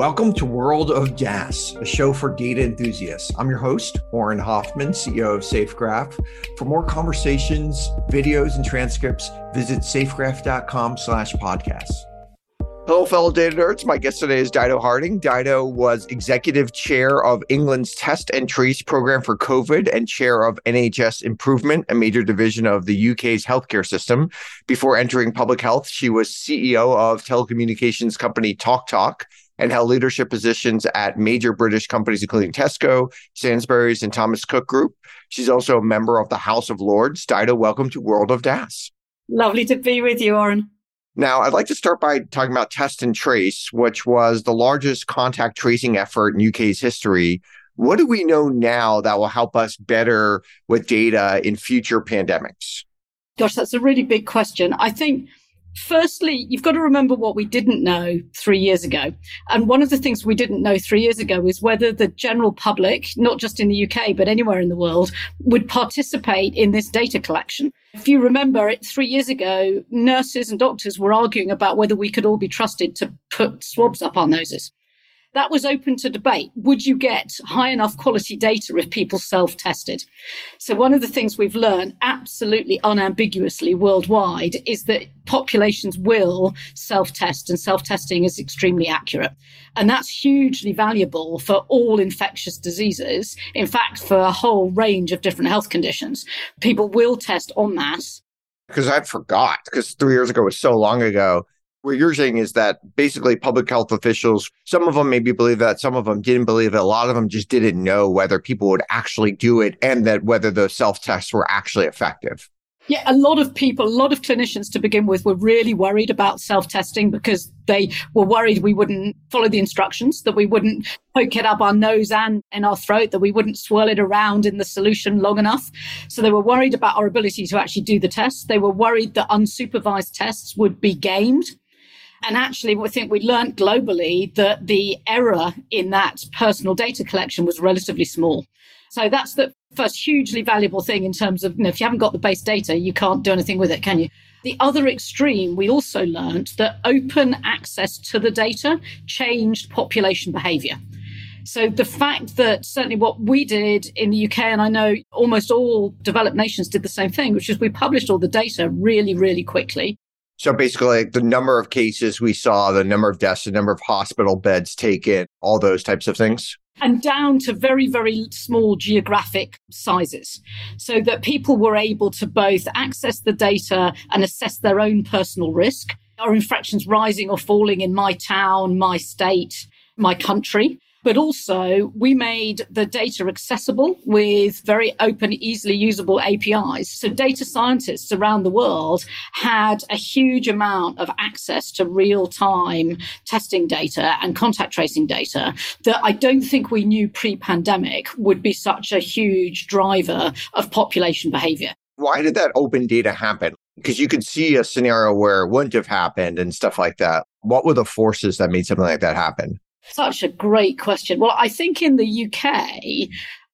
Welcome to World of DaaS, a show for data enthusiasts. I'm your host, Auren Hoffman, CEO of SafeGraph. For more conversations, videos, and transcripts, visit safegraph.com slash podcasts. Hello, fellow data nerds. My guest today is Dido Harding. Dido was executive chair of England's Test and Trace program for COVID and chair of NHS Improvement, a major division of the UK's healthcare system. Before entering public health, she was CEO of telecommunications company TalkTalk and held leadership positions at major British companies, including Tesco, Sainsbury's, and Thomas Cook Group. She's also a member of the House of Lords. Dido, welcome to World of DaaS. Lovely to be with you, Auren. Now, I'd like to start by talking about Test and Trace, which was the largest contact tracing effort in UK's history. What do we know now that will help us better with data in future pandemics? Gosh, that's a really big question. I think Firstly, you've got to remember what we didn't know three years ago. And one of the things we didn't know three years ago is whether the general public, not just in the UK, but anywhere in the world, would participate in this data collection. If you remember, it three years ago, nurses and doctors were arguing about whether we could all be trusted to put swabs up our noses that was open to debate. Would you get high enough quality data if people self tested? So, one of the things we've learned absolutely unambiguously worldwide is that populations will self test, and self testing is extremely accurate. And that's hugely valuable for all infectious diseases. In fact, for a whole range of different health conditions. People will test en masse. Because I forgot, because three years ago was so long ago what you're saying is that basically public health officials, some of them maybe believe that, some of them didn't believe it. A lot of them just didn't know whether people would actually do it and that whether the self tests were actually effective. Yeah, a lot of people, a lot of clinicians to begin with were really worried about self testing because they were worried we wouldn't follow the instructions, that we wouldn't poke it up our nose and in our throat, that we wouldn't swirl it around in the solution long enough. So they were worried about our ability to actually do the test. They were worried that unsupervised tests would be gamed and actually, I think we learned globally that the error in that personal data collection was relatively small. So that's the first hugely valuable thing in terms of you know, if you haven't got the base data, you can't do anything with it, can you? The other extreme, we also learned that open access to the data changed population behavior. So the fact that certainly what we did in the UK, and I know almost all developed nations did the same thing, which is we published all the data really, really quickly. So basically, like the number of cases we saw, the number of deaths, the number of hospital beds taken, all those types of things. And down to very, very small geographic sizes, so that people were able to both access the data and assess their own personal risk. Are infections rising or falling in my town, my state, my country? But also, we made the data accessible with very open, easily usable APIs. So, data scientists around the world had a huge amount of access to real time testing data and contact tracing data that I don't think we knew pre pandemic would be such a huge driver of population behavior. Why did that open data happen? Because you could see a scenario where it wouldn't have happened and stuff like that. What were the forces that made something like that happen? Such a great question. Well, I think in the UK,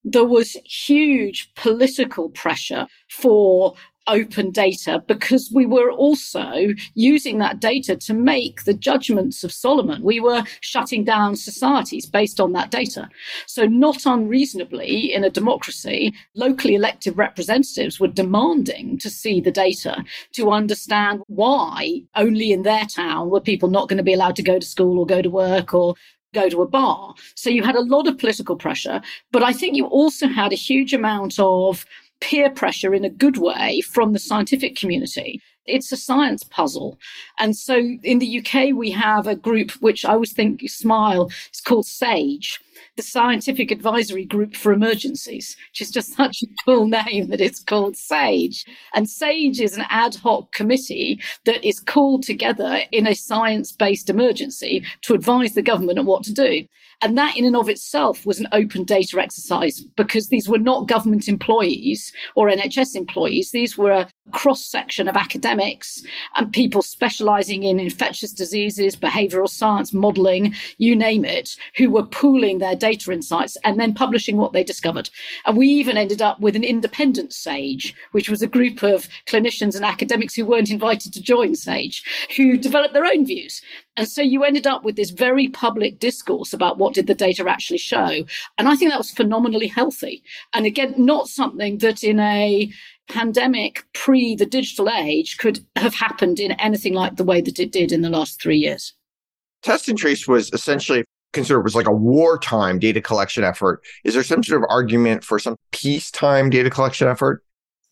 there was huge political pressure for open data because we were also using that data to make the judgments of Solomon. We were shutting down societies based on that data. So, not unreasonably, in a democracy, locally elected representatives were demanding to see the data to understand why only in their town were people not going to be allowed to go to school or go to work or go to a bar. So you had a lot of political pressure, but I think you also had a huge amount of peer pressure in a good way from the scientific community. It's a science puzzle. And so in the UK, we have a group which I always think smile, it's called SAGE the Scientific Advisory Group for Emergencies, which is just such a cool name that it's called SAGE. And SAGE is an ad hoc committee that is called together in a science based emergency to advise the government on what to do. And that, in and of itself, was an open data exercise because these were not government employees or NHS employees. These were a cross section of academics and people specializing in infectious diseases, behavioral science, modeling, you name it, who were pooling their data insights and then publishing what they discovered. And we even ended up with an independent SAGE, which was a group of clinicians and academics who weren't invited to join SAGE, who developed their own views. And so you ended up with this very public discourse about what did the data actually show. And I think that was phenomenally healthy. And again, not something that in a pandemic pre the digital age could have happened in anything like the way that it did in the last three years. Test and trace was essentially considered was like a wartime data collection effort. Is there some sort of argument for some peacetime data collection effort?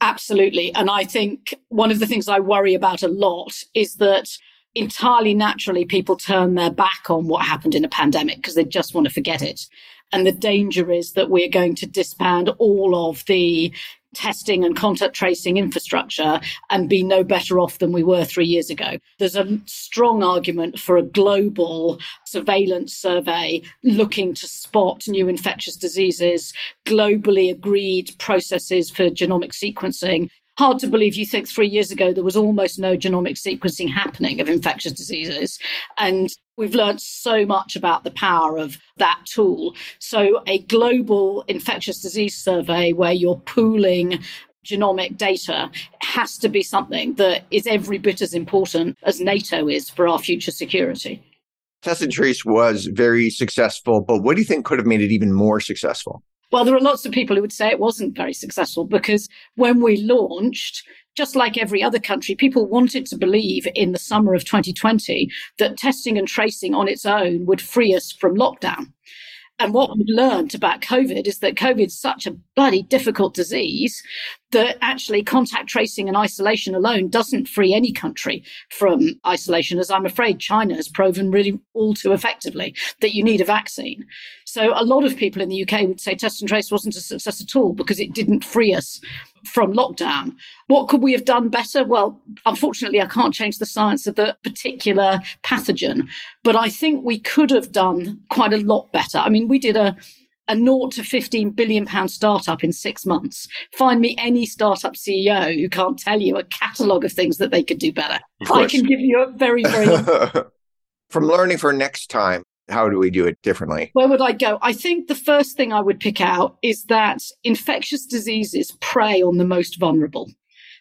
Absolutely. And I think one of the things I worry about a lot is that entirely naturally people turn their back on what happened in a pandemic because they just want to forget it. And the danger is that we're going to disband all of the testing and contact tracing infrastructure and be no better off than we were three years ago. There's a strong argument for a global surveillance survey looking to spot new infectious diseases, globally agreed processes for genomic sequencing hard to believe you think three years ago there was almost no genomic sequencing happening of infectious diseases. And we've learned so much about the power of that tool. So, a global infectious disease survey where you're pooling genomic data has to be something that is every bit as important as NATO is for our future security. Test and Trace was very successful, but what do you think could have made it even more successful? Well, there are lots of people who would say it wasn't very successful because when we launched, just like every other country, people wanted to believe in the summer of 2020 that testing and tracing on its own would free us from lockdown. And what we've learned about COVID is that COVID is such a bloody difficult disease that actually contact tracing and isolation alone doesn't free any country from isolation, as I'm afraid China has proven really all too effectively that you need a vaccine. So a lot of people in the UK would say test and trace wasn't a success at all because it didn't free us from lockdown. What could we have done better? Well, unfortunately, I can't change the science of the particular pathogen, but I think we could have done quite a lot better. I mean, we did a a naught to 15 billion pound startup in six months. Find me any startup CEO who can't tell you a catalogue of things that they could do better. I can give you a very, very. From learning for next time, how do we do it differently? Where would I go? I think the first thing I would pick out is that infectious diseases prey on the most vulnerable.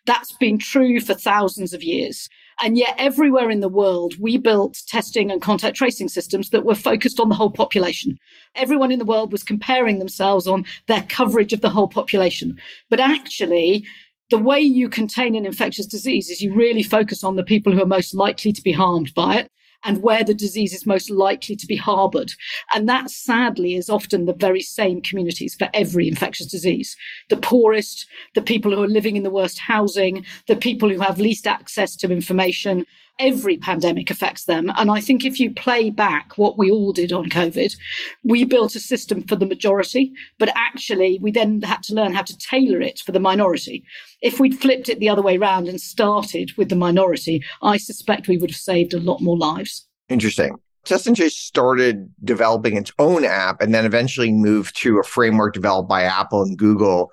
That's been true for thousands of years. And yet, everywhere in the world, we built testing and contact tracing systems that were focused on the whole population. Everyone in the world was comparing themselves on their coverage of the whole population. But actually, the way you contain an infectious disease is you really focus on the people who are most likely to be harmed by it and where the disease is most likely to be harbored. And that sadly is often the very same communities for every infectious disease. The poorest, the people who are living in the worst housing, the people who have least access to information, every pandemic affects them. And I think if you play back what we all did on COVID, we built a system for the majority, but actually we then had to learn how to tailor it for the minority. If we'd flipped it the other way around and started with the minority, I suspect we would have saved a lot more lives. Interesting. Test and Trace started developing its own app and then eventually moved to a framework developed by Apple and Google.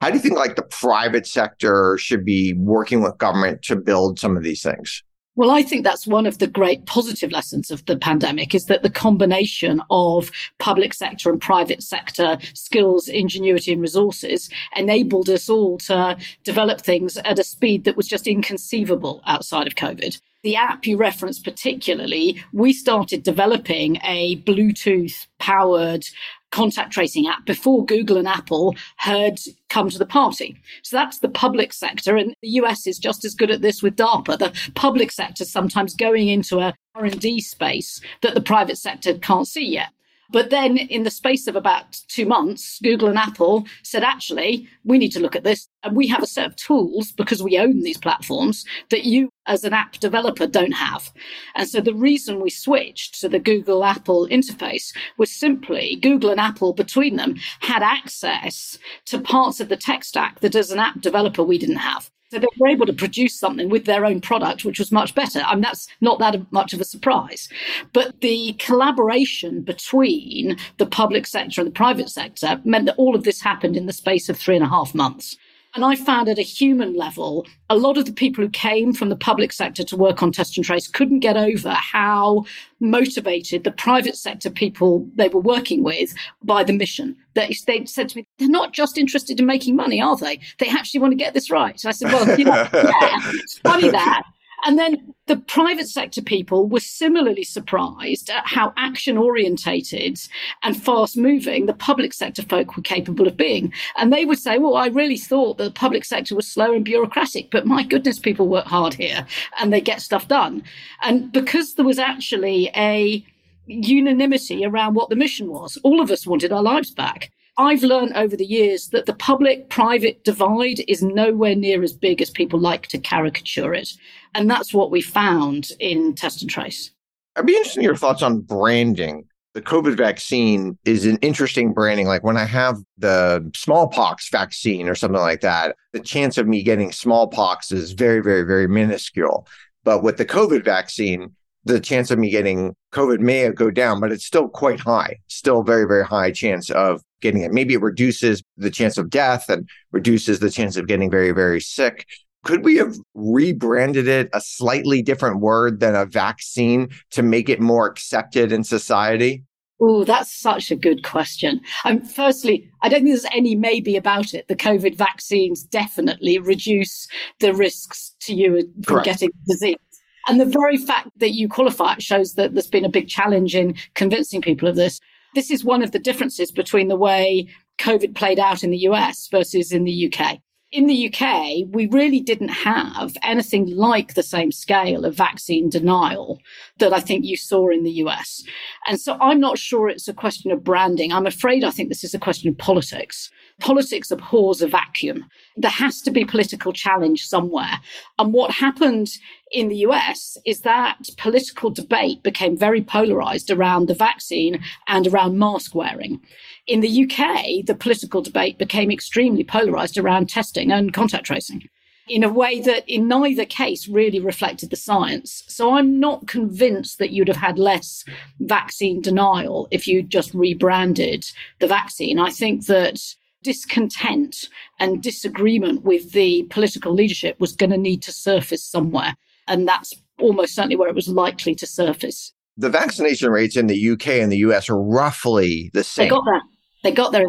How do you think like the private sector should be working with government to build some of these things? Well, I think that's one of the great positive lessons of the pandemic is that the combination of public sector and private sector skills, ingenuity and resources enabled us all to develop things at a speed that was just inconceivable outside of COVID. The app you referenced particularly, we started developing a Bluetooth powered contact tracing app before Google and Apple had come to the party. So that's the public sector. And the US is just as good at this with DARPA. The public sector sometimes going into a R&D space that the private sector can't see yet. But then, in the space of about two months, Google and Apple said, actually, we need to look at this. And we have a set of tools because we own these platforms that you, as an app developer, don't have. And so the reason we switched to the Google Apple interface was simply Google and Apple between them had access to parts of the tech stack that, as an app developer, we didn't have. So they were able to produce something with their own product, which was much better. I mean, that's not that much of a surprise. But the collaboration between the public sector and the private sector meant that all of this happened in the space of three and a half months. And I found at a human level, a lot of the people who came from the public sector to work on test and trace couldn't get over how motivated the private sector people they were working with by the mission. They, they said to me, they're not just interested in making money, are they? They actually want to get this right. I said, well, you know, yeah, it's funny that. And then the private sector people were similarly surprised at how action orientated and fast moving the public sector folk were capable of being. And they would say, well, I really thought that the public sector was slow and bureaucratic, but my goodness, people work hard here and they get stuff done. And because there was actually a unanimity around what the mission was, all of us wanted our lives back. I've learned over the years that the public private divide is nowhere near as big as people like to caricature it. And that's what we found in Test and Trace. I'd be interested in your thoughts on branding. The COVID vaccine is an interesting branding. Like when I have the smallpox vaccine or something like that, the chance of me getting smallpox is very, very, very minuscule. But with the COVID vaccine, the chance of me getting COVID may go down, but it's still quite high, still very, very high chance of getting it. Maybe it reduces the chance of death and reduces the chance of getting very, very sick. Could we have rebranded it a slightly different word than a vaccine to make it more accepted in society? Oh, that's such a good question. Um, firstly, I don't think there's any maybe about it. The COVID vaccines definitely reduce the risks to you from Correct. getting disease. And the very fact that you qualify it shows that there's been a big challenge in convincing people of this. This is one of the differences between the way COVID played out in the US versus in the UK. In the UK, we really didn't have anything like the same scale of vaccine denial that I think you saw in the US. And so I'm not sure it's a question of branding. I'm afraid I think this is a question of politics. Politics abhors a vacuum. There has to be political challenge somewhere. And what happened in the US is that political debate became very polarized around the vaccine and around mask wearing. In the UK, the political debate became extremely polarized around testing and contact tracing in a way that in neither case really reflected the science. So I'm not convinced that you'd have had less vaccine denial if you just rebranded the vaccine. I think that discontent and disagreement with the political leadership was going to need to surface somewhere. And that's almost certainly where it was likely to surface. The vaccination rates in the UK and the US are roughly the same. They got there. They got there.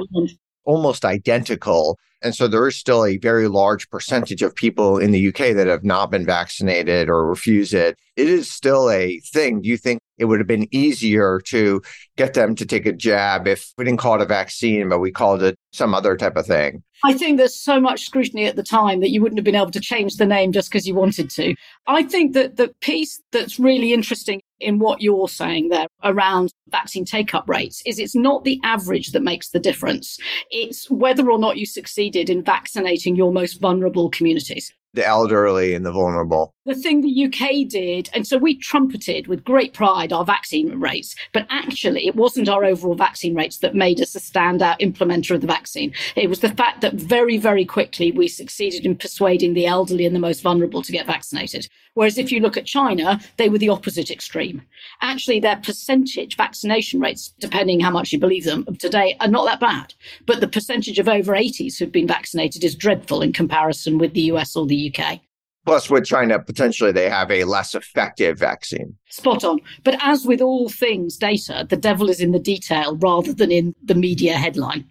Almost identical. And so there is still a very large percentage of people in the UK that have not been vaccinated or refuse it. It is still a thing. Do you think it would have been easier to get them to take a jab if we didn't call it a vaccine, but we called it some other type of thing? I think there's so much scrutiny at the time that you wouldn't have been able to change the name just because you wanted to. I think that the piece that's really interesting in what you're saying there around vaccine take up rates is it's not the average that makes the difference. It's whether or not you succeeded in vaccinating your most vulnerable communities the elderly and the vulnerable. The thing the UK did, and so we trumpeted with great pride our vaccine rates, but actually it wasn't our overall vaccine rates that made us a standout implementer of the vaccine. It was the fact that very, very quickly we succeeded in persuading the elderly and the most vulnerable to get vaccinated. Whereas if you look at China, they were the opposite extreme. Actually, their percentage vaccination rates, depending how much you believe them, today are not that bad. But the percentage of over 80s who've been vaccinated is dreadful in comparison with the US or the UK. Plus, with China, potentially they have a less effective vaccine. Spot on. But as with all things data, the devil is in the detail rather than in the media headline.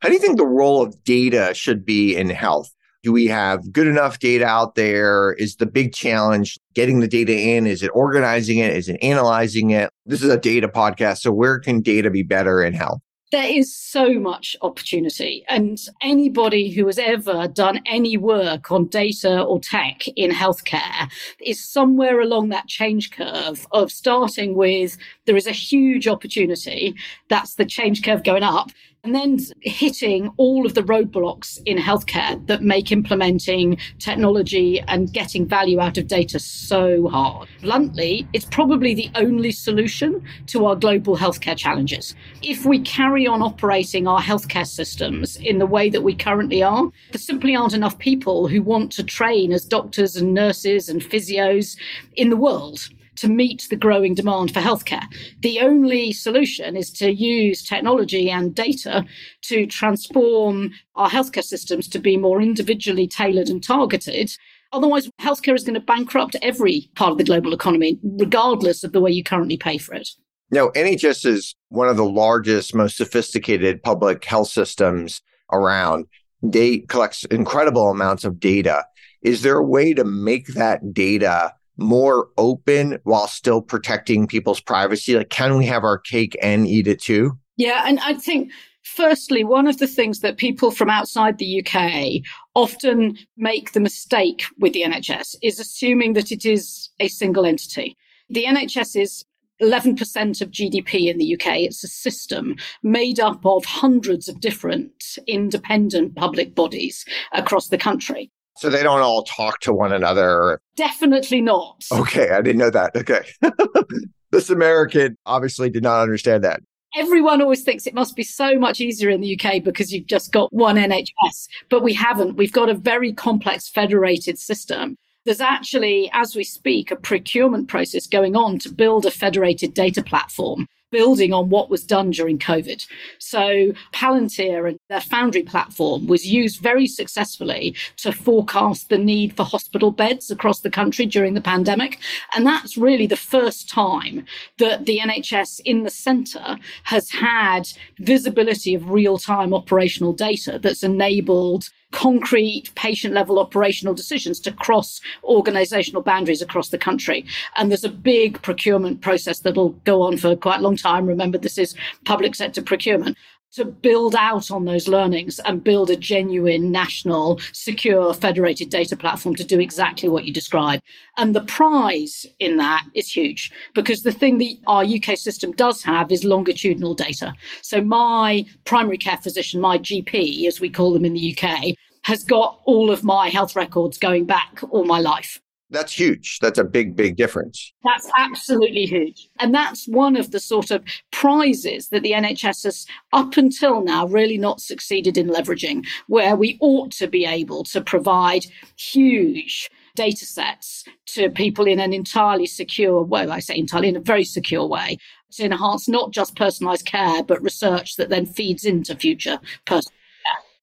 How do you think the role of data should be in health? Do we have good enough data out there? Is the big challenge getting the data in? Is it organizing it? Is it analyzing it? This is a data podcast. So, where can data be better in health? There is so much opportunity. And anybody who has ever done any work on data or tech in healthcare is somewhere along that change curve of starting with there is a huge opportunity. That's the change curve going up and then hitting all of the roadblocks in healthcare that make implementing technology and getting value out of data so hard. Bluntly, it's probably the only solution to our global healthcare challenges. If we carry on operating our healthcare systems in the way that we currently are, there simply aren't enough people who want to train as doctors and nurses and physios in the world to meet the growing demand for healthcare. The only solution is to use technology and data to transform our healthcare systems to be more individually tailored and targeted. Otherwise, healthcare is going to bankrupt every part of the global economy, regardless of the way you currently pay for it. Now, NHS is one of the largest, most sophisticated public health systems around. They collect incredible amounts of data. Is there a way to make that data more open while still protecting people's privacy? Like, can we have our cake and eat it too? Yeah. And I think Firstly, one of the things that people from outside the UK often make the mistake with the NHS is assuming that it is a single entity. The NHS is 11% of GDP in the UK. It's a system made up of hundreds of different independent public bodies across the country. So they don't all talk to one another? Definitely not. Okay, I didn't know that. Okay. this American obviously did not understand that. Everyone always thinks it must be so much easier in the UK because you've just got one NHS, but we haven't. We've got a very complex federated system there's actually, as we speak, a procurement process going on to build a federated data platform building on what was done during COVID. So Palantir and their Foundry platform was used very successfully to forecast the need for hospital beds across the country during the pandemic. And that's really the first time that the NHS in the centre has had visibility of real time operational data that's enabled concrete patient level operational decisions to cross organizational boundaries across the country. And there's a big procurement process that'll go on for quite a long time. Remember, this is public sector procurement to build out on those learnings and build a genuine national secure federated data platform to do exactly what you describe And the prize in that is huge because the thing that our UK system does have is longitudinal data. So my primary care physician, my GP, as we call them in the UK, has got all of my health records going back all my life. That's huge. That's a big, big difference. That's absolutely huge. And that's one of the sort of prizes that the NHS has up until now really not succeeded in leveraging, where we ought to be able to provide huge data sets to people in an entirely secure way. I say entirely in a very secure way to enhance not just personalized care, but research that then feeds into future personal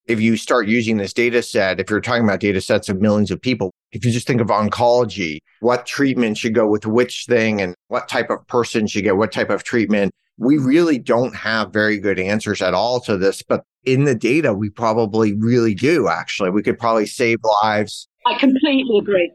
if you start using this data set, if you're talking about data sets of millions of people, if you just think of oncology, what treatment should go with which thing and what type of person should get what type of treatment, we really don't have very good answers at all to this. But in the data, we probably really do, actually. We could probably save lives. I completely agree.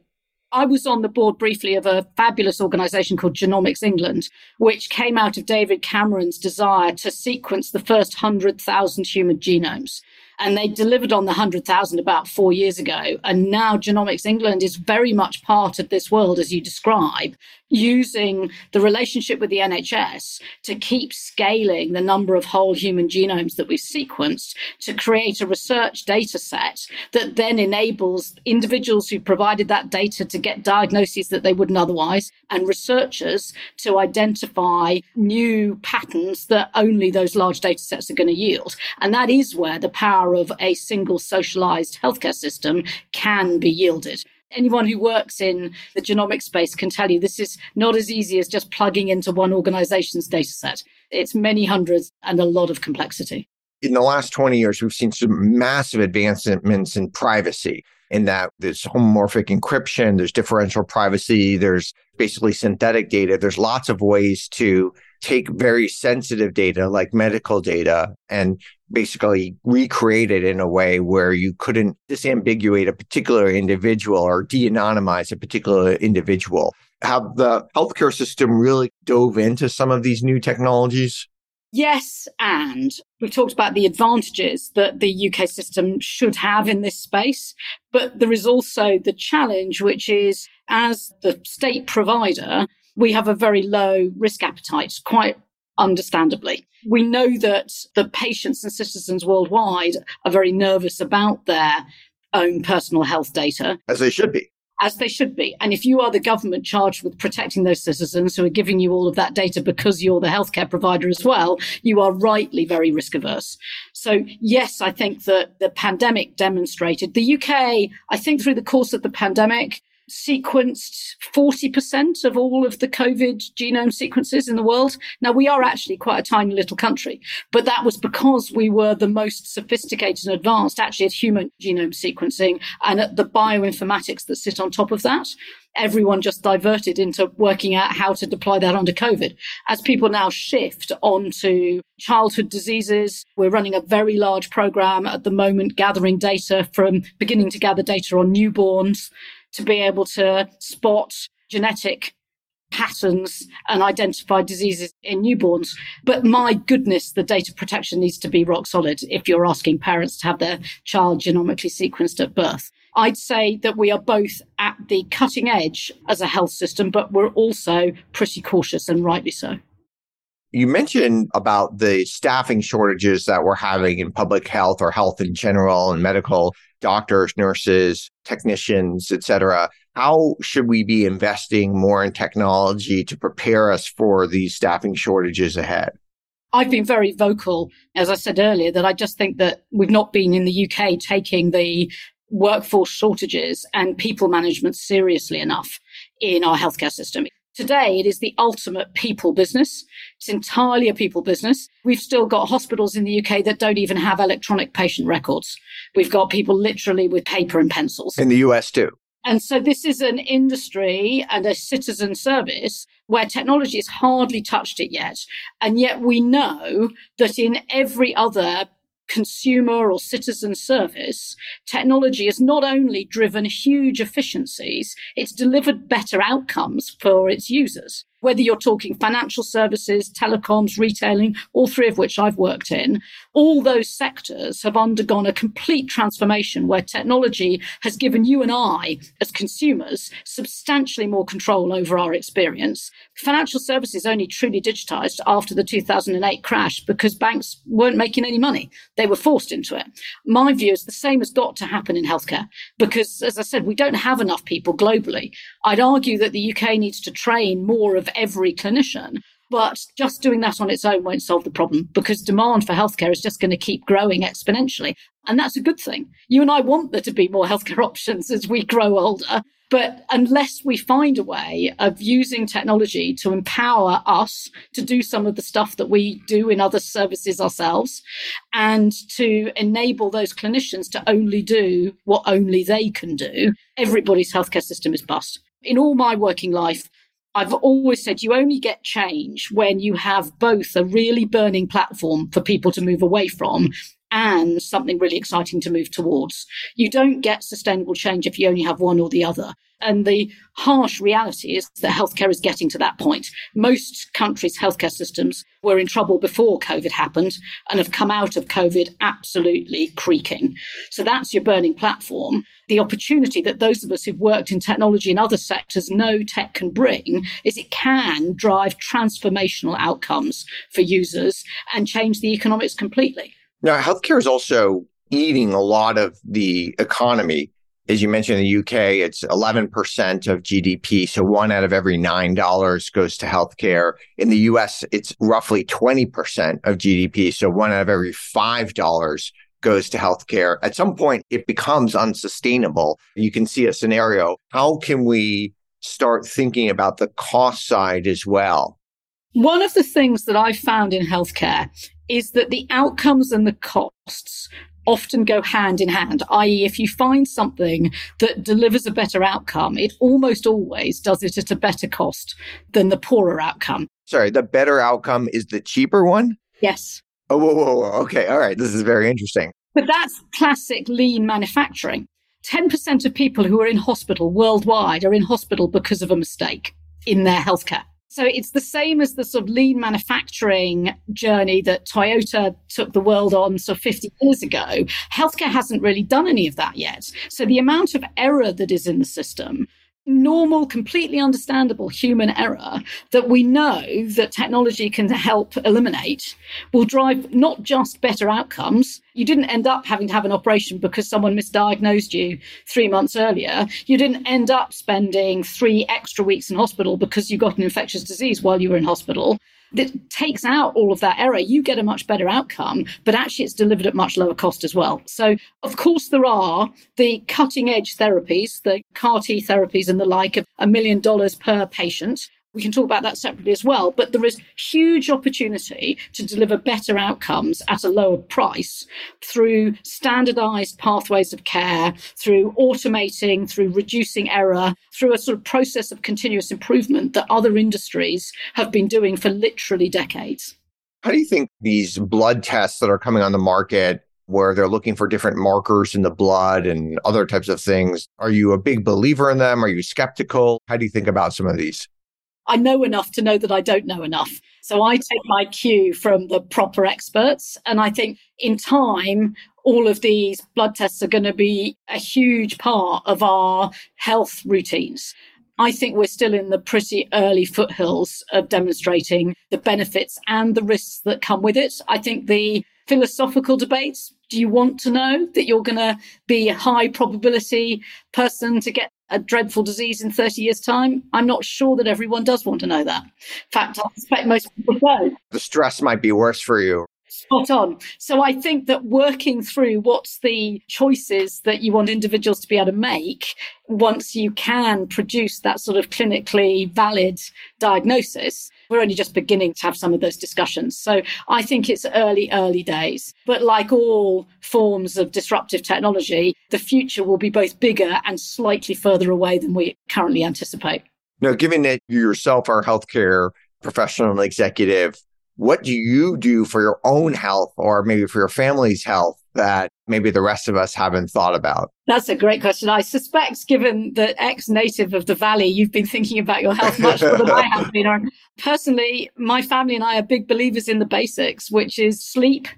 I was on the board briefly of a fabulous organization called Genomics England, which came out of David Cameron's desire to sequence the first 100,000 human genomes and they delivered on the 100,000 about four years ago. And now Genomics England is very much part of this world, as you describe, using the relationship with the NHS to keep scaling the number of whole human genomes that we've sequenced to create a research data set that then enables individuals who provided that data to get diagnoses that they wouldn't otherwise and researchers to identify new patterns that only those large data sets are going to yield. And that is where the power of a single socialized healthcare system can be yielded anyone who works in the genomic space can tell you this is not as easy as just plugging into one organization's data set. It's many hundreds and a lot of complexity. In the last 20 years, we've seen some massive advancements in privacy in that there's homomorphic encryption, there's differential privacy, there's basically synthetic data. There's lots of ways to take very sensitive data like medical data and basically recreate it in a way where you couldn't disambiguate a particular individual or de-anonymize a particular individual. Have the healthcare system really dove into some of these new technologies? Yes, and we've talked about the advantages that the UK system should have in this space, but there is also the challenge, which is as the state provider, we have a very low risk appetite, quite understandably. We know that the patients and citizens worldwide are very nervous about their own personal health data. As they should be. As they should be. And if you are the government charged with protecting those citizens who are giving you all of that data because you're the healthcare provider as well, you are rightly very risk averse. So, yes, I think that the pandemic demonstrated the UK, I think through the course of the pandemic, sequenced 40% of all of the COVID genome sequences in the world. Now, we are actually quite a tiny little country, but that was because we were the most sophisticated and advanced actually at human genome sequencing and at the bioinformatics that sit on top of that. Everyone just diverted into working out how to deploy that onto COVID. As people now shift onto childhood diseases, we're running a very large program at the moment, gathering data from beginning to gather data on newborns to be able to spot genetic patterns and identify diseases in newborns. But my goodness, the data protection needs to be rock solid if you're asking parents to have their child genomically sequenced at birth. I'd say that we are both at the cutting edge as a health system, but we're also pretty cautious and rightly so. You mentioned about the staffing shortages that we're having in public health or health in general and medical doctors, nurses, technicians, et cetera. How should we be investing more in technology to prepare us for these staffing shortages ahead? I've been very vocal, as I said earlier, that I just think that we've not been in the UK taking the workforce shortages and people management seriously enough in our healthcare system. Today, it is the ultimate people business. It's entirely a people business. We've still got hospitals in the UK that don't even have electronic patient records. We've got people literally with paper and pencils. In the US, too. And so this is an industry and a citizen service where technology has hardly touched it yet. And yet we know that in every other consumer or citizen service, technology has not only driven huge efficiencies, it's delivered better outcomes for its users whether you're talking financial services, telecoms, retailing, all three of which I've worked in, all those sectors have undergone a complete transformation where technology has given you and I, as consumers, substantially more control over our experience. Financial services only truly digitized after the 2008 crash because banks weren't making any money. They were forced into it. My view is the same has got to happen in healthcare because, as I said, we don't have enough people globally. I'd argue that the UK needs to train more of every clinician. But just doing that on its own won't solve the problem because demand for healthcare is just going to keep growing exponentially. And that's a good thing. You and I want there to be more healthcare options as we grow older. But unless we find a way of using technology to empower us to do some of the stuff that we do in other services ourselves and to enable those clinicians to only do what only they can do, everybody's healthcare system is bust. In all my working life, I've always said you only get change when you have both a really burning platform for people to move away from and something really exciting to move towards. You don't get sustainable change if you only have one or the other. And the harsh reality is that healthcare is getting to that point. Most countries' healthcare systems were in trouble before COVID happened and have come out of COVID absolutely creaking. So that's your burning platform. The opportunity that those of us who've worked in technology and other sectors know tech can bring is it can drive transformational outcomes for users and change the economics completely. Now, healthcare is also eating a lot of the economy. As you mentioned, in the UK, it's 11% of GDP. So one out of every $9 goes to healthcare. In the US, it's roughly 20% of GDP. So one out of every $5 goes to healthcare. At some point, it becomes unsustainable. You can see a scenario. How can we start thinking about the cost side as well? One of the things that I found in healthcare is that the outcomes and the costs often go hand in hand, i.e., if you find something that delivers a better outcome, it almost always does it at a better cost than the poorer outcome. Sorry, the better outcome is the cheaper one? Yes. Oh, whoa, whoa, whoa. Okay. All right. This is very interesting. But that's classic lean manufacturing. 10% of people who are in hospital worldwide are in hospital because of a mistake in their healthcare. So it's the same as the sort of lean manufacturing journey that Toyota took the world on so 50 years ago. Healthcare hasn't really done any of that yet. So the amount of error that is in the system normal, completely understandable human error that we know that technology can help eliminate will drive not just better outcomes. You didn't end up having to have an operation because someone misdiagnosed you three months earlier. You didn't end up spending three extra weeks in hospital because you got an infectious disease while you were in hospital that takes out all of that error, you get a much better outcome, but actually it's delivered at much lower cost as well. So, of course, there are the cutting edge therapies, the CAR T therapies and the like of a million dollars per patient. We can talk about that separately as well, but there is huge opportunity to deliver better outcomes at a lower price through standardized pathways of care, through automating, through reducing error, through a sort of process of continuous improvement that other industries have been doing for literally decades. How do you think these blood tests that are coming on the market where they're looking for different markers in the blood and other types of things. Are you a big believer in them? Are you skeptical? How do you think about some of these? I know enough to know that I don't know enough. So I take my cue from the proper experts. And I think in time, all of these blood tests are going to be a huge part of our health routines. I think we're still in the pretty early foothills of demonstrating the benefits and the risks that come with it. I think the philosophical debates. Do you want to know that you're going to be a high probability person to get a dreadful disease in 30 years' time? I'm not sure that everyone does want to know that. In fact, I suspect most people don't. The stress might be worse for you. Spot on. So I think that working through what's the choices that you want individuals to be able to make once you can produce that sort of clinically valid diagnosis we're only just beginning to have some of those discussions. So I think it's early, early days. But like all forms of disruptive technology, the future will be both bigger and slightly further away than we currently anticipate. Now, given that you yourself are a healthcare professional and executive, what do you do for your own health or maybe for your family's health that maybe the rest of us haven't thought about? That's a great question. I suspect, given the ex native of the Valley, you've been thinking about your health much more than I have been. Personally, my family and I are big believers in the basics, which is sleep.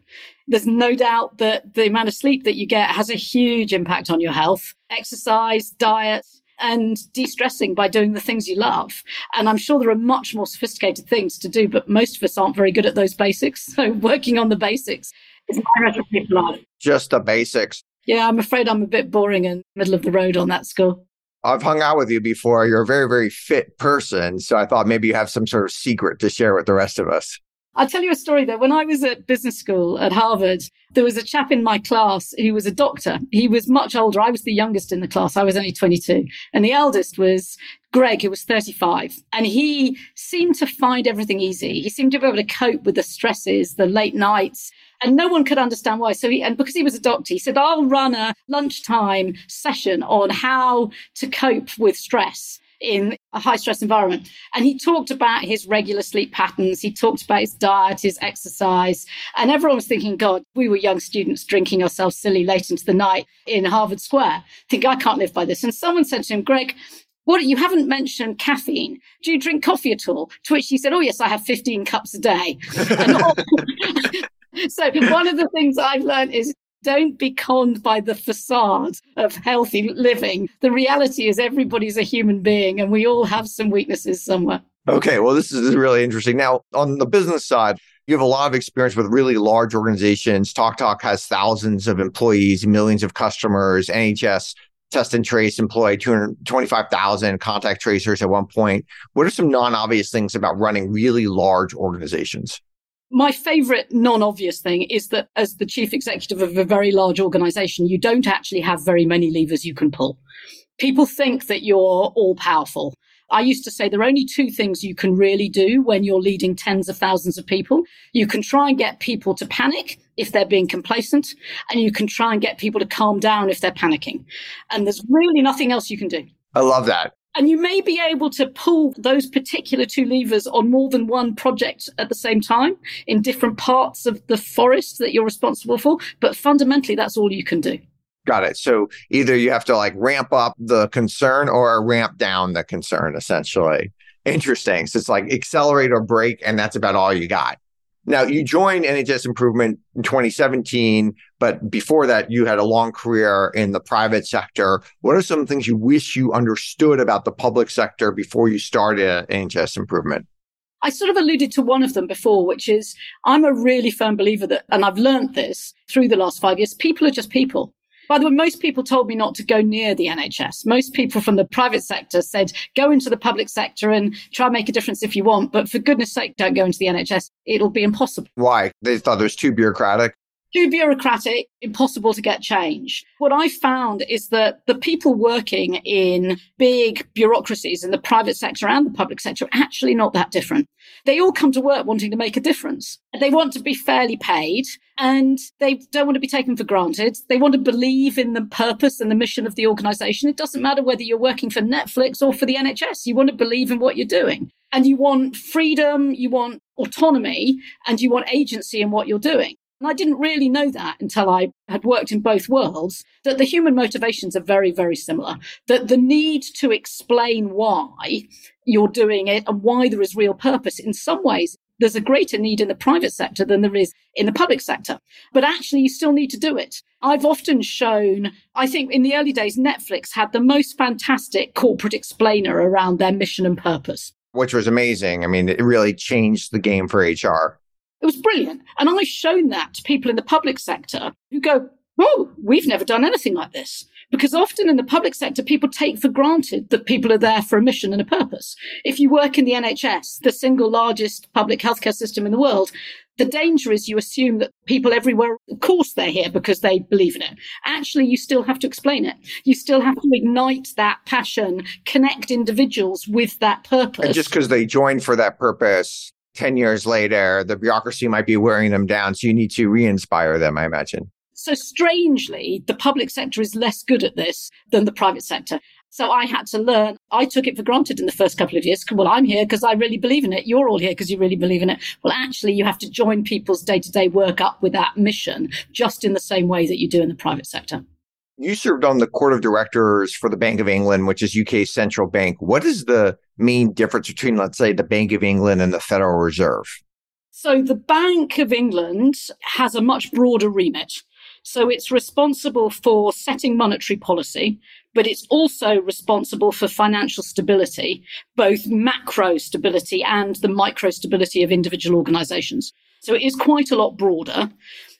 There's no doubt that the amount of sleep that you get has a huge impact on your health. Exercise, diet, and de-stressing by doing the things you love. And I'm sure there are much more sophisticated things to do, but most of us aren't very good at those basics. So working on the basics is my recipe for life. Just the basics. Yeah, I'm afraid I'm a bit boring and middle of the road on that score. I've hung out with you before. You're a very, very fit person. So I thought maybe you have some sort of secret to share with the rest of us. I'll tell you a story though. When I was at business school at Harvard, there was a chap in my class who was a doctor. He was much older. I was the youngest in the class. I was only 22. And the eldest was Greg, who was 35. And he seemed to find everything easy. He seemed to be able to cope with the stresses, the late nights, and no one could understand why. So he, and because he was a doctor, he said, I'll run a lunchtime session on how to cope with stress in a high stress environment. And he talked about his regular sleep patterns. He talked about his diet, his exercise. And everyone was thinking, God, we were young students drinking ourselves silly late into the night in Harvard Square. Think I can't live by this. And someone said to him, Greg, what you haven't mentioned caffeine. Do you drink coffee at all? To which he said, Oh, yes, I have 15 cups a day. so one of the things I've learned is don't be conned by the facade of healthy living. The reality is everybody's a human being and we all have some weaknesses somewhere. Okay, well, this is really interesting. Now, on the business side, you have a lot of experience with really large organizations. TalkTalk has thousands of employees, millions of customers. NHS Test and Trace employed 225,000 contact tracers at one point. What are some non obvious things about running really large organizations? My favorite non obvious thing is that as the chief executive of a very large organization, you don't actually have very many levers you can pull. People think that you're all powerful. I used to say there are only two things you can really do when you're leading tens of thousands of people. You can try and get people to panic if they're being complacent, and you can try and get people to calm down if they're panicking. And there's really nothing else you can do. I love that. And you may be able to pull those particular two levers on more than one project at the same time in different parts of the forest that you're responsible for. But fundamentally, that's all you can do. Got it. So either you have to like ramp up the concern or ramp down the concern, essentially. Interesting. So it's like accelerate or brake, and that's about all you got. Now, you joined NHS Improvement in 2017, but before that, you had a long career in the private sector. What are some things you wish you understood about the public sector before you started NHS Improvement? I sort of alluded to one of them before, which is I'm a really firm believer that, and I've learned this through the last five years, people are just people. By the way, most people told me not to go near the NHS. Most people from the private sector said, go into the public sector and try and make a difference if you want. But for goodness sake, don't go into the NHS. It'll be impossible. Why? They thought it was too bureaucratic too bureaucratic, impossible to get change. What I found is that the people working in big bureaucracies in the private sector and the public sector are actually not that different. They all come to work wanting to make a difference. They want to be fairly paid and they don't want to be taken for granted. They want to believe in the purpose and the mission of the organization. It doesn't matter whether you're working for Netflix or for the NHS. You want to believe in what you're doing and you want freedom, you want autonomy, and you want agency in what you're doing. And I didn't really know that until I had worked in both worlds, that the human motivations are very, very similar. That the need to explain why you're doing it and why there is real purpose in some ways, there's a greater need in the private sector than there is in the public sector. But actually, you still need to do it. I've often shown, I think in the early days, Netflix had the most fantastic corporate explainer around their mission and purpose. Which was amazing. I mean, it really changed the game for HR. It was brilliant. And I've shown that to people in the public sector who go, Oh, we've never done anything like this. Because often in the public sector, people take for granted that people are there for a mission and a purpose. If you work in the NHS, the single largest public healthcare system in the world, the danger is you assume that people everywhere, of course, they're here because they believe in it. Actually, you still have to explain it. You still have to ignite that passion, connect individuals with that purpose. And just because they join for that purpose 10 years later, the bureaucracy might be wearing them down. So you need to re inspire them, I imagine. So strangely, the public sector is less good at this than the private sector. So I had to learn. I took it for granted in the first couple of years. Well, I'm here because I really believe in it. You're all here because you really believe in it. Well, actually, you have to join people's day to day work up with that mission just in the same way that you do in the private sector. You served on the court of directors for the Bank of England, which is UK's central bank. What is the main difference between, let's say, the Bank of England and the Federal Reserve? So the Bank of England has a much broader remit. So it's responsible for setting monetary policy, but it's also responsible for financial stability, both macro stability and the micro stability of individual organizations. So it is quite a lot broader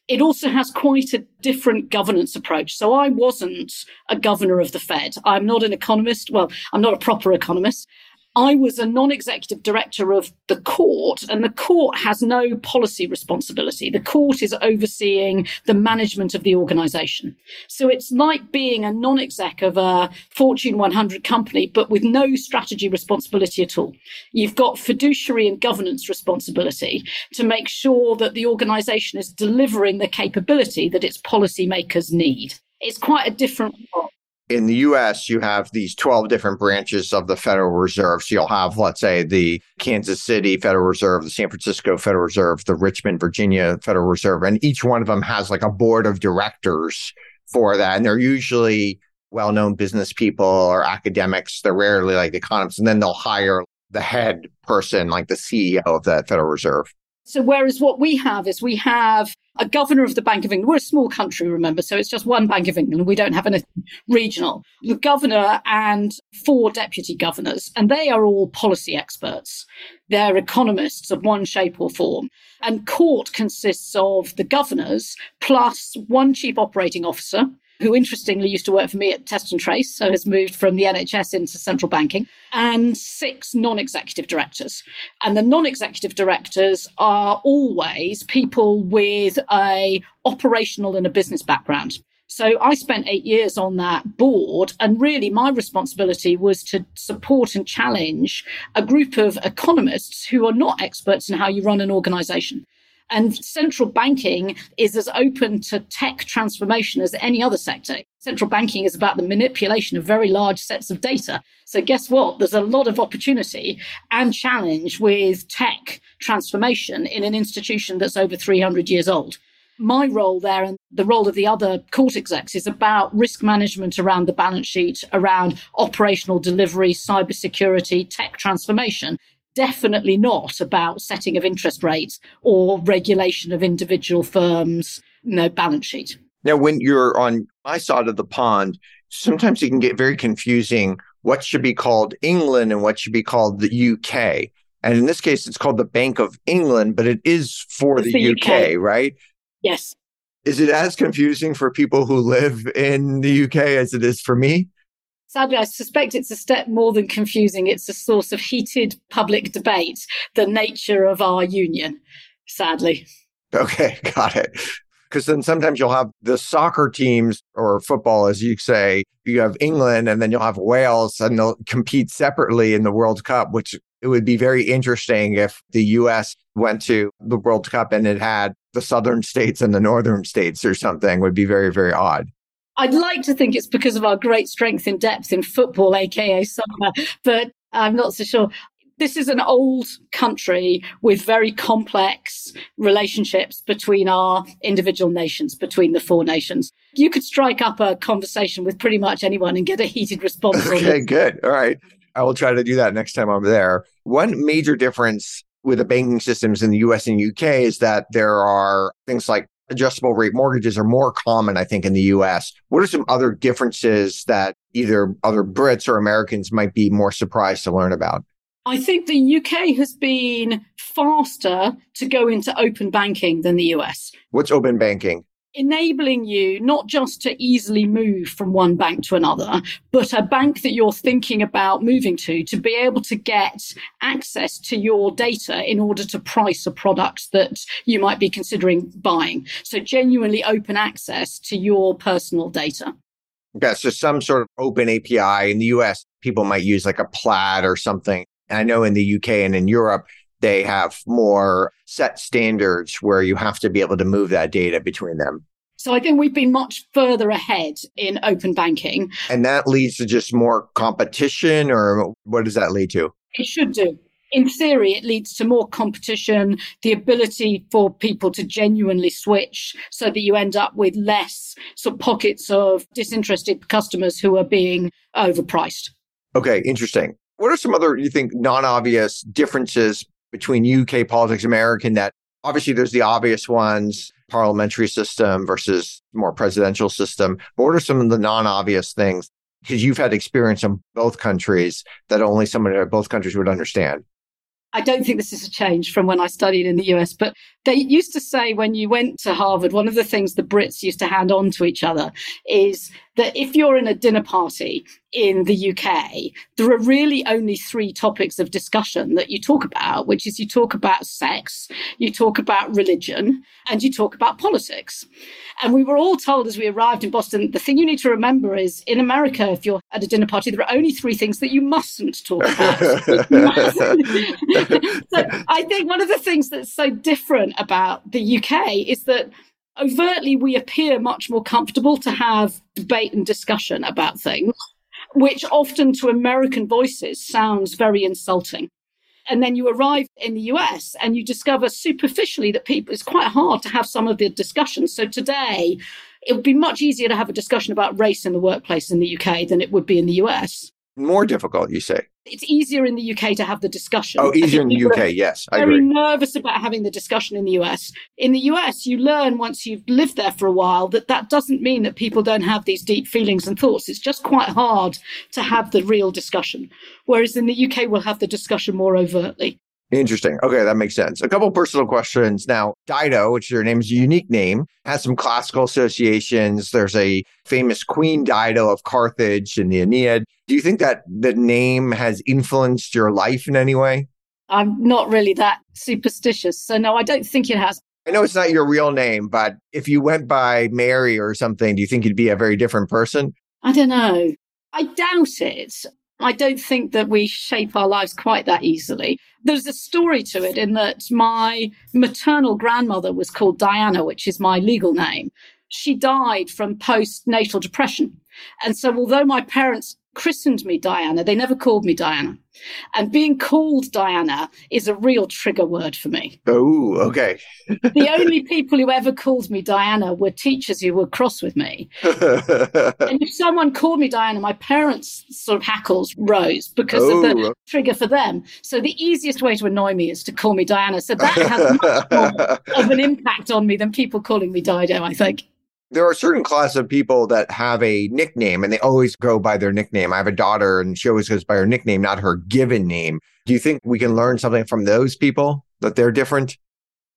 it also has quite a different governance approach. So I wasn't a governor of the Fed. I'm not an economist. Well, I'm not a proper economist. I was a non executive director of the court, and the court has no policy responsibility. The court is overseeing the management of the organization. So it's like being a non exec of a Fortune 100 company, but with no strategy responsibility at all. You've got fiduciary and governance responsibility to make sure that the organization is delivering the capability that its policymakers need. It's quite a different role in the US, you have these 12 different branches of the Federal Reserve. So you'll have, let's say, the Kansas City Federal Reserve, the San Francisco Federal Reserve, the Richmond, Virginia Federal Reserve, and each one of them has like a board of directors for that. And they're usually well known business people or academics. They're rarely like economists. And then they'll hire the head person, like the CEO of that Federal Reserve. So, whereas what we have is we have a governor of the Bank of England. We're a small country, remember, so it's just one Bank of England. We don't have anything regional. The governor and four deputy governors, and they are all policy experts. They're economists of one shape or form. And court consists of the governors plus one chief operating officer who interestingly used to work for me at Test and Trace, so has moved from the NHS into central banking, and six non executive directors. And the non executive directors are always people with a operational and a business background. So I spent eight years on that board, and really my responsibility was to support and challenge a group of economists who are not experts in how you run an organization. And central banking is as open to tech transformation as any other sector. Central banking is about the manipulation of very large sets of data. So, guess what? There's a lot of opportunity and challenge with tech transformation in an institution that's over 300 years old. My role there and the role of the other court execs is about risk management around the balance sheet, around operational delivery, cybersecurity, tech transformation definitely not about setting of interest rates or regulation of individual firms' you know, balance sheet. Now, when you're on my side of the pond, sometimes it can get very confusing what should be called England and what should be called the UK. And in this case, it's called the Bank of England, but it is for the, the UK, UK, right? Yes. Is it as confusing for people who live in the UK as it is for me? Sadly, I suspect it's a step more than confusing. It's a source of heated public debate, the nature of our union, sadly. Okay, got it. Because then sometimes you'll have the soccer teams or football, as you say, you have England and then you'll have Wales and they'll compete separately in the World Cup, which it would be very interesting if the US went to the World Cup and it had the southern states and the northern states or something would be very, very odd. I'd like to think it's because of our great strength in depth in football, aka soccer, but I'm not so sure. This is an old country with very complex relationships between our individual nations, between the four nations. You could strike up a conversation with pretty much anyone and get a heated response. Okay, good. All right. I will try to do that next time I'm there. One major difference with the banking systems in the US and UK is that there are things like adjustable rate mortgages are more common, I think, in the US. What are some other differences that either other Brits or Americans might be more surprised to learn about? I think the UK has been faster to go into open banking than the US. What's open banking? Enabling you not just to easily move from one bank to another, but a bank that you're thinking about moving to, to be able to get access to your data in order to price a product that you might be considering buying. So genuinely open access to your personal data. Okay, so some sort of open API in the US, people might use like a Plaid or something. I know in the UK and in Europe, they have more set standards where you have to be able to move that data between them. So I think we've been much further ahead in open banking. And that leads to just more competition, or what does that lead to? It should do. In theory, it leads to more competition, the ability for people to genuinely switch so that you end up with less sort of pockets of disinterested customers who are being overpriced. Okay, interesting. What are some other, you think, non obvious differences between UK politics, American, that obviously there's the obvious ones, parliamentary system versus more presidential system. But what are some of the non-obvious things? Because you've had experience in both countries that only someone in both countries would understand. I don't think this is a change from when I studied in the US, but they used to say when you went to Harvard, one of the things the Brits used to hand on to each other is that if you're in a dinner party in the UK, there are really only three topics of discussion that you talk about, which is you talk about sex, you talk about religion, and you talk about politics. And we were all told as we arrived in Boston, the thing you need to remember is in America, if you're at a dinner party, there are only three things that you mustn't talk about. so I think one of the things that's so different about the UK is that overtly we appear much more comfortable to have debate and discussion about things, which often to American voices sounds very insulting. And then you arrive in the US and you discover superficially that people it's quite hard to have some of the discussions. So today it would be much easier to have a discussion about race in the workplace in the UK than it would be in the US. More difficult, you say? It's easier in the UK to have the discussion. Oh, easier in the UK, yes. I very agree. nervous about having the discussion in the US. In the US, you learn once you've lived there for a while that that doesn't mean that people don't have these deep feelings and thoughts. It's just quite hard to have the real discussion. Whereas in the UK, we'll have the discussion more overtly. Interesting. Okay, that makes sense. A couple personal questions. Now, Dido, which your name is a unique name, has some classical associations. There's a famous Queen Dido of Carthage in the Aeneid. Do you think that the name has influenced your life in any way? I'm not really that superstitious. So, no, I don't think it has. I know it's not your real name, but if you went by Mary or something, do you think you'd be a very different person? I don't know. I doubt it. I don't think that we shape our lives quite that easily. There's a story to it in that my maternal grandmother was called Diana, which is my legal name. She died from postnatal depression. And so, although my parents christened me Diana. They never called me Diana. And being called Diana is a real trigger word for me. Oh, okay. the only people who ever called me Diana were teachers who were cross with me. and if someone called me Diana, my parents' sort of hackles rose because oh. of the oh. trigger for them. So the easiest way to annoy me is to call me Diana. So that has much more of an impact on me than people calling me Dido, I think there are certain class of people that have a nickname and they always go by their nickname. I have a daughter and she always goes by her nickname, not her given name. Do you think we can learn something from those people that they're different?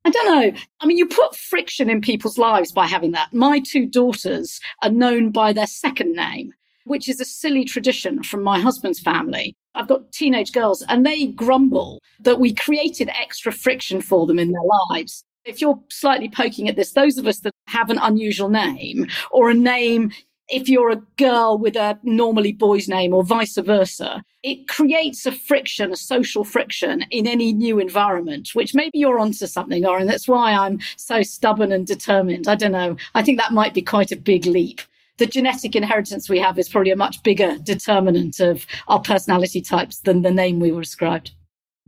I don't know. I mean, you put friction in people's lives by having that. My two daughters are known by their second name, which is a silly tradition from my husband's family. I've got teenage girls and they grumble that we created extra friction for them in their lives. If you're slightly poking at this, those of us that have an unusual name or a name if you're a girl with a normally boy's name or vice versa, it creates a friction, a social friction in any new environment, which maybe you're onto something, or and that's why I'm so stubborn and determined. I don't know. I think that might be quite a big leap. The genetic inheritance we have is probably a much bigger determinant of our personality types than the name we were ascribed.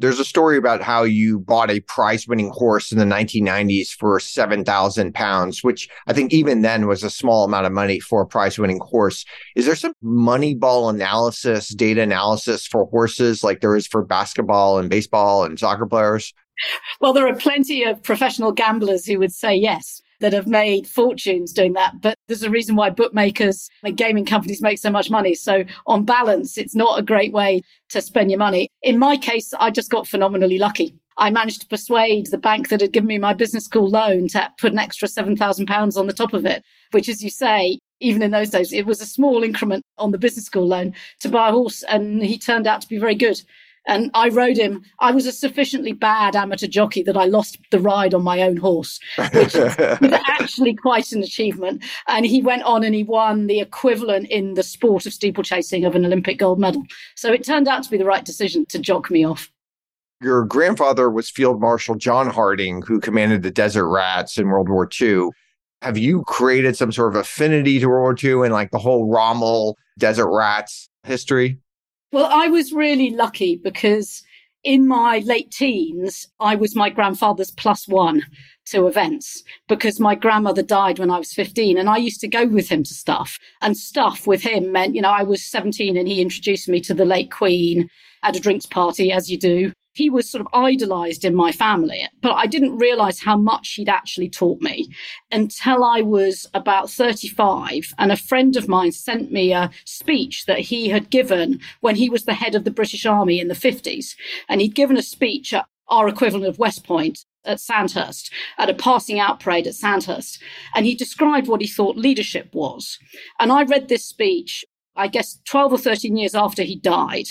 There's a story about how you bought a prize winning horse in the 1990s for 7,000 pounds, which I think even then was a small amount of money for a prize winning horse. Is there some money ball analysis, data analysis for horses like there is for basketball and baseball and soccer players? Well, there are plenty of professional gamblers who would say yes that have made fortunes doing that. But there's a reason why bookmakers and gaming companies make so much money. So on balance, it's not a great way to spend your money. In my case, I just got phenomenally lucky. I managed to persuade the bank that had given me my business school loan to put an extra £7,000 on the top of it, which, as you say, even in those days, it was a small increment on the business school loan to buy a horse. And he turned out to be very good. And I rode him. I was a sufficiently bad amateur jockey that I lost the ride on my own horse, which was actually quite an achievement. And he went on and he won the equivalent in the sport of steeplechasing of an Olympic gold medal. So it turned out to be the right decision to jock me off. Your grandfather was Field Marshal John Harding, who commanded the Desert Rats in World War II. Have you created some sort of affinity to World War II and like the whole Rommel Desert Rats history? Well, I was really lucky because in my late teens, I was my grandfather's plus one to events because my grandmother died when I was 15 and I used to go with him to stuff. And stuff with him meant, you know, I was 17 and he introduced me to the late Queen at a drinks party, as you do he was sort of idolized in my family, but I didn't realize how much he'd actually taught me until I was about 35. And a friend of mine sent me a speech that he had given when he was the head of the British Army in the 50s. And he'd given a speech at our equivalent of West Point at Sandhurst, at a passing out parade at Sandhurst. And he described what he thought leadership was. And I read this speech I guess 12 or 13 years after he died.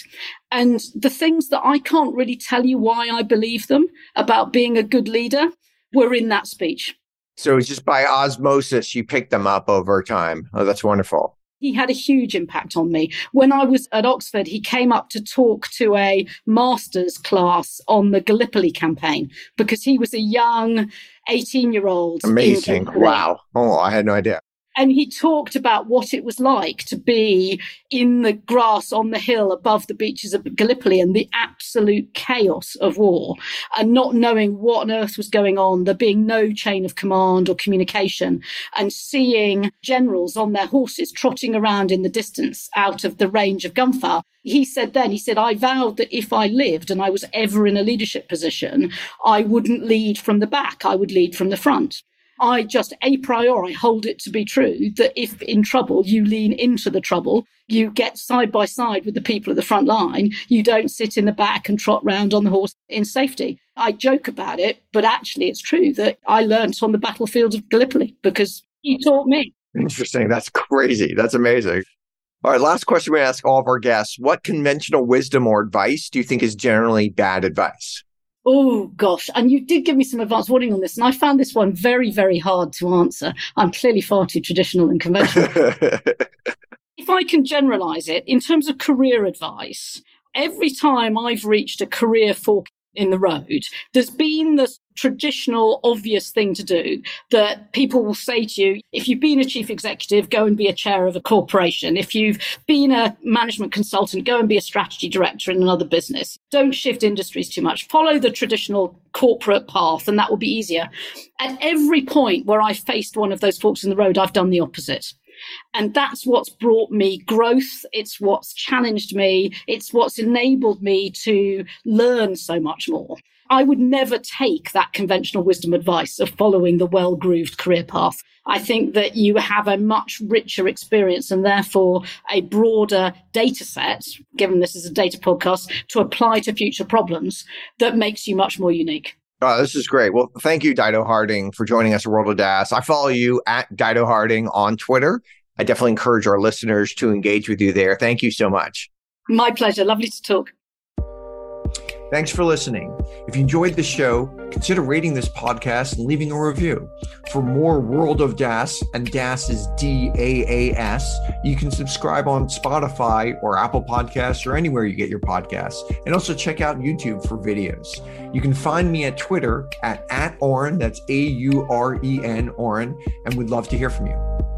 And the things that I can't really tell you why I believe them about being a good leader were in that speech. So it's just by osmosis, you picked them up over time. Oh, that's wonderful. He had a huge impact on me. When I was at Oxford, he came up to talk to a master's class on the Gallipoli campaign because he was a young 18 year old. Amazing. Wow. Oh, I had no idea. And he talked about what it was like to be in the grass on the hill above the beaches of Gallipoli and the absolute chaos of war and not knowing what on earth was going on, there being no chain of command or communication, and seeing generals on their horses trotting around in the distance out of the range of gunfire. He said then, he said, I vowed that if I lived and I was ever in a leadership position, I wouldn't lead from the back, I would lead from the front. I just a priori hold it to be true that if in trouble, you lean into the trouble, you get side by side with the people at the front line, you don't sit in the back and trot round on the horse in safety. I joke about it, but actually it's true that I learnt on the battlefield of Gallipoli because he taught me. Interesting. That's crazy. That's amazing. All right, last question we ask all of our guests. What conventional wisdom or advice do you think is generally bad advice? Oh gosh. And you did give me some advance warning on this. And I found this one very, very hard to answer. I'm clearly far too traditional and conventional. if I can generalize it in terms of career advice, every time I've reached a career fork in the road. There's been this traditional, obvious thing to do that people will say to you, if you've been a chief executive, go and be a chair of a corporation. If you've been a management consultant, go and be a strategy director in another business. Don't shift industries too much. Follow the traditional corporate path, and that will be easier. At every point where I faced one of those forks in the road, I've done the opposite. And that's what's brought me growth. It's what's challenged me. It's what's enabled me to learn so much more. I would never take that conventional wisdom advice of following the well grooved career path. I think that you have a much richer experience and therefore a broader data set, given this is a data podcast, to apply to future problems that makes you much more unique. Oh, this is great. Well, thank you, Dido Harding, for joining us at World of DaaS. I follow you at Dido Harding on Twitter. I definitely encourage our listeners to engage with you there. Thank you so much. My pleasure. Lovely to talk. Thanks for listening. If you enjoyed the show, consider rating this podcast and leaving a review. For more World of DaaS, and DaaS is D A A S, you can subscribe on Spotify or Apple Podcasts or anywhere you get your podcasts. And also check out YouTube for videos. You can find me at Twitter at, at Auren, that's A U R E N, Auren, and we'd love to hear from you.